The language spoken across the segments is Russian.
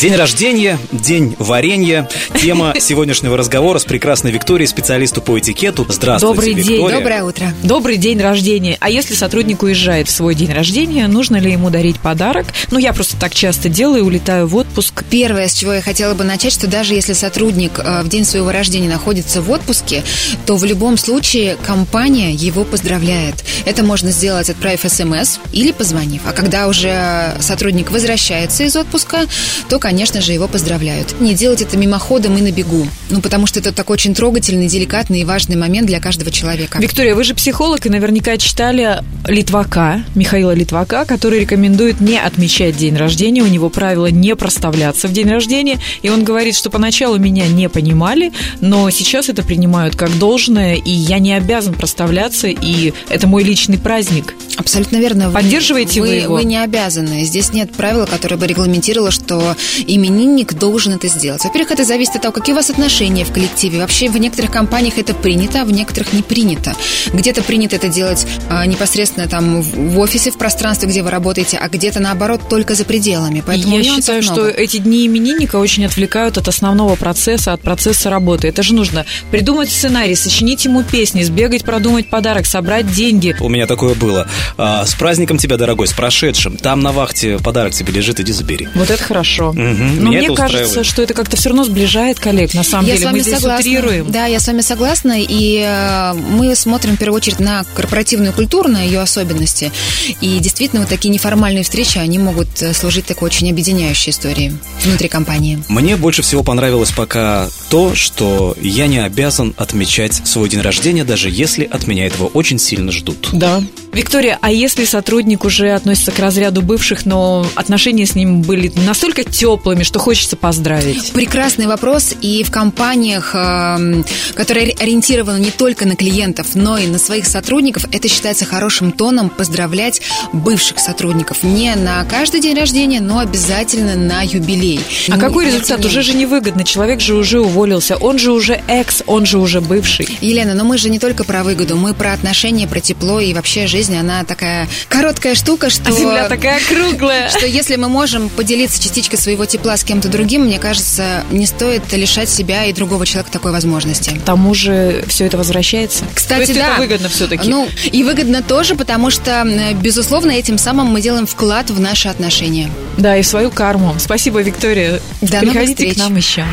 День рождения, день варенья. Тема сегодняшнего разговора с прекрасной Викторией, специалисту по этикету. Здравствуйте, Добрый день, Виктория. Доброе утро. Добрый день рождения. А если сотрудник уезжает в свой день рождения, нужно ли ему дарить подарок? Ну, я просто так часто делаю, улетаю в отпуск. Первое, с чего я хотела бы начать, что даже если сотрудник э, в день своего рождения находится в отпуске, то в любом случае компания его поздравляет. Это можно сделать, отправив смс или позвонив. А когда уже сотрудник возвращается из отпуска, то, конечно же, его поздравляют. Не делать это мимоходом и на бегу. Ну, потому что это такой очень трогательный, деликатный и важный момент для каждого человека. Виктория, вы же психолог и наверняка читали Литвака, Михаила Литвака, который рекомендует не отмечать день рождения. У него правило не проставляться в день рождения. И он говорит, что поначалу меня не понимали, но сейчас это принимают как должное, и я не обязан проставляться, и это мой личный праздник. Абсолютно верно. Поддерживаете вы вы его? Вы не обязаны. Здесь нет правила, которое бы регламентировало, что именинник должен это сделать. Во-первых, это зависит от того, какие у вас отношения в коллективе. Вообще в некоторых компаниях это принято, а в некоторых не принято. Где-то принято это делать а, непосредственно там в офисе, в пространстве, где вы работаете, а где-то наоборот только за пределами. Поэтому я считаю, много. что эти дни именинника очень отвлекают от основного процесса, от процесса работы. Это же нужно придумать сценарий, сочинить ему песни, сбегать, продумать подарок, собрать деньги. У меня такое было. А, с праздником тебя, дорогой, с прошедшим. Там на вахте подарок тебе лежит, иди забери. Вот это хорошо. Мгм, Но меня мне это кажется, что это как-то все равно сближает коллег. На самом Я деле с вами мы здесь согласна. утрируем. Да, я с вами согласна. И э, мы смотрим в первую очередь на корпоративную культуру, на ее особенности. И действительно, вот такие неформальные встречи, они могут э, служить такой очень объединяющей историей внутри компании. Мне больше всего понравилось пока то, что я не обязан отмечать свой день рождения, даже если от меня этого очень сильно ждут. Да. Виктория, а если сотрудник уже относится к разряду бывших, но отношения с ним были настолько теплыми, что хочется поздравить? Прекрасный вопрос. И в компаниях, эм, которые ориентированы не только на клиентов, но и на своих сотрудников, это считается хорошим тоном поздравлять бывших сотрудников. Не на каждый день рождения, но обязательно на юбилей. А Ну, какой результат? Уже же невыгодно. Человек же уже уволился. Он же уже экс, он же уже бывший. Елена, но мы же не только про выгоду, мы про отношения, про тепло и вообще жизнь, она такая короткая штука, что... А земля такая круглая. Что если мы можем поделиться частичкой своего тепла с кем-то другим, мне кажется, не стоит лишать себя и другого человека такой возможности. К тому же все это возвращается. Кстати, То есть да. это выгодно все-таки. Ну, и выгодно тоже, потому что, безусловно, этим самым мы делаем вклад в наши отношения. Да, и в свою карму. Спасибо, Виктория. До новых Приходите встреч. к нам еще.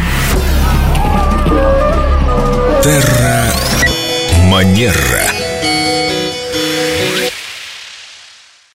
Терра Манера.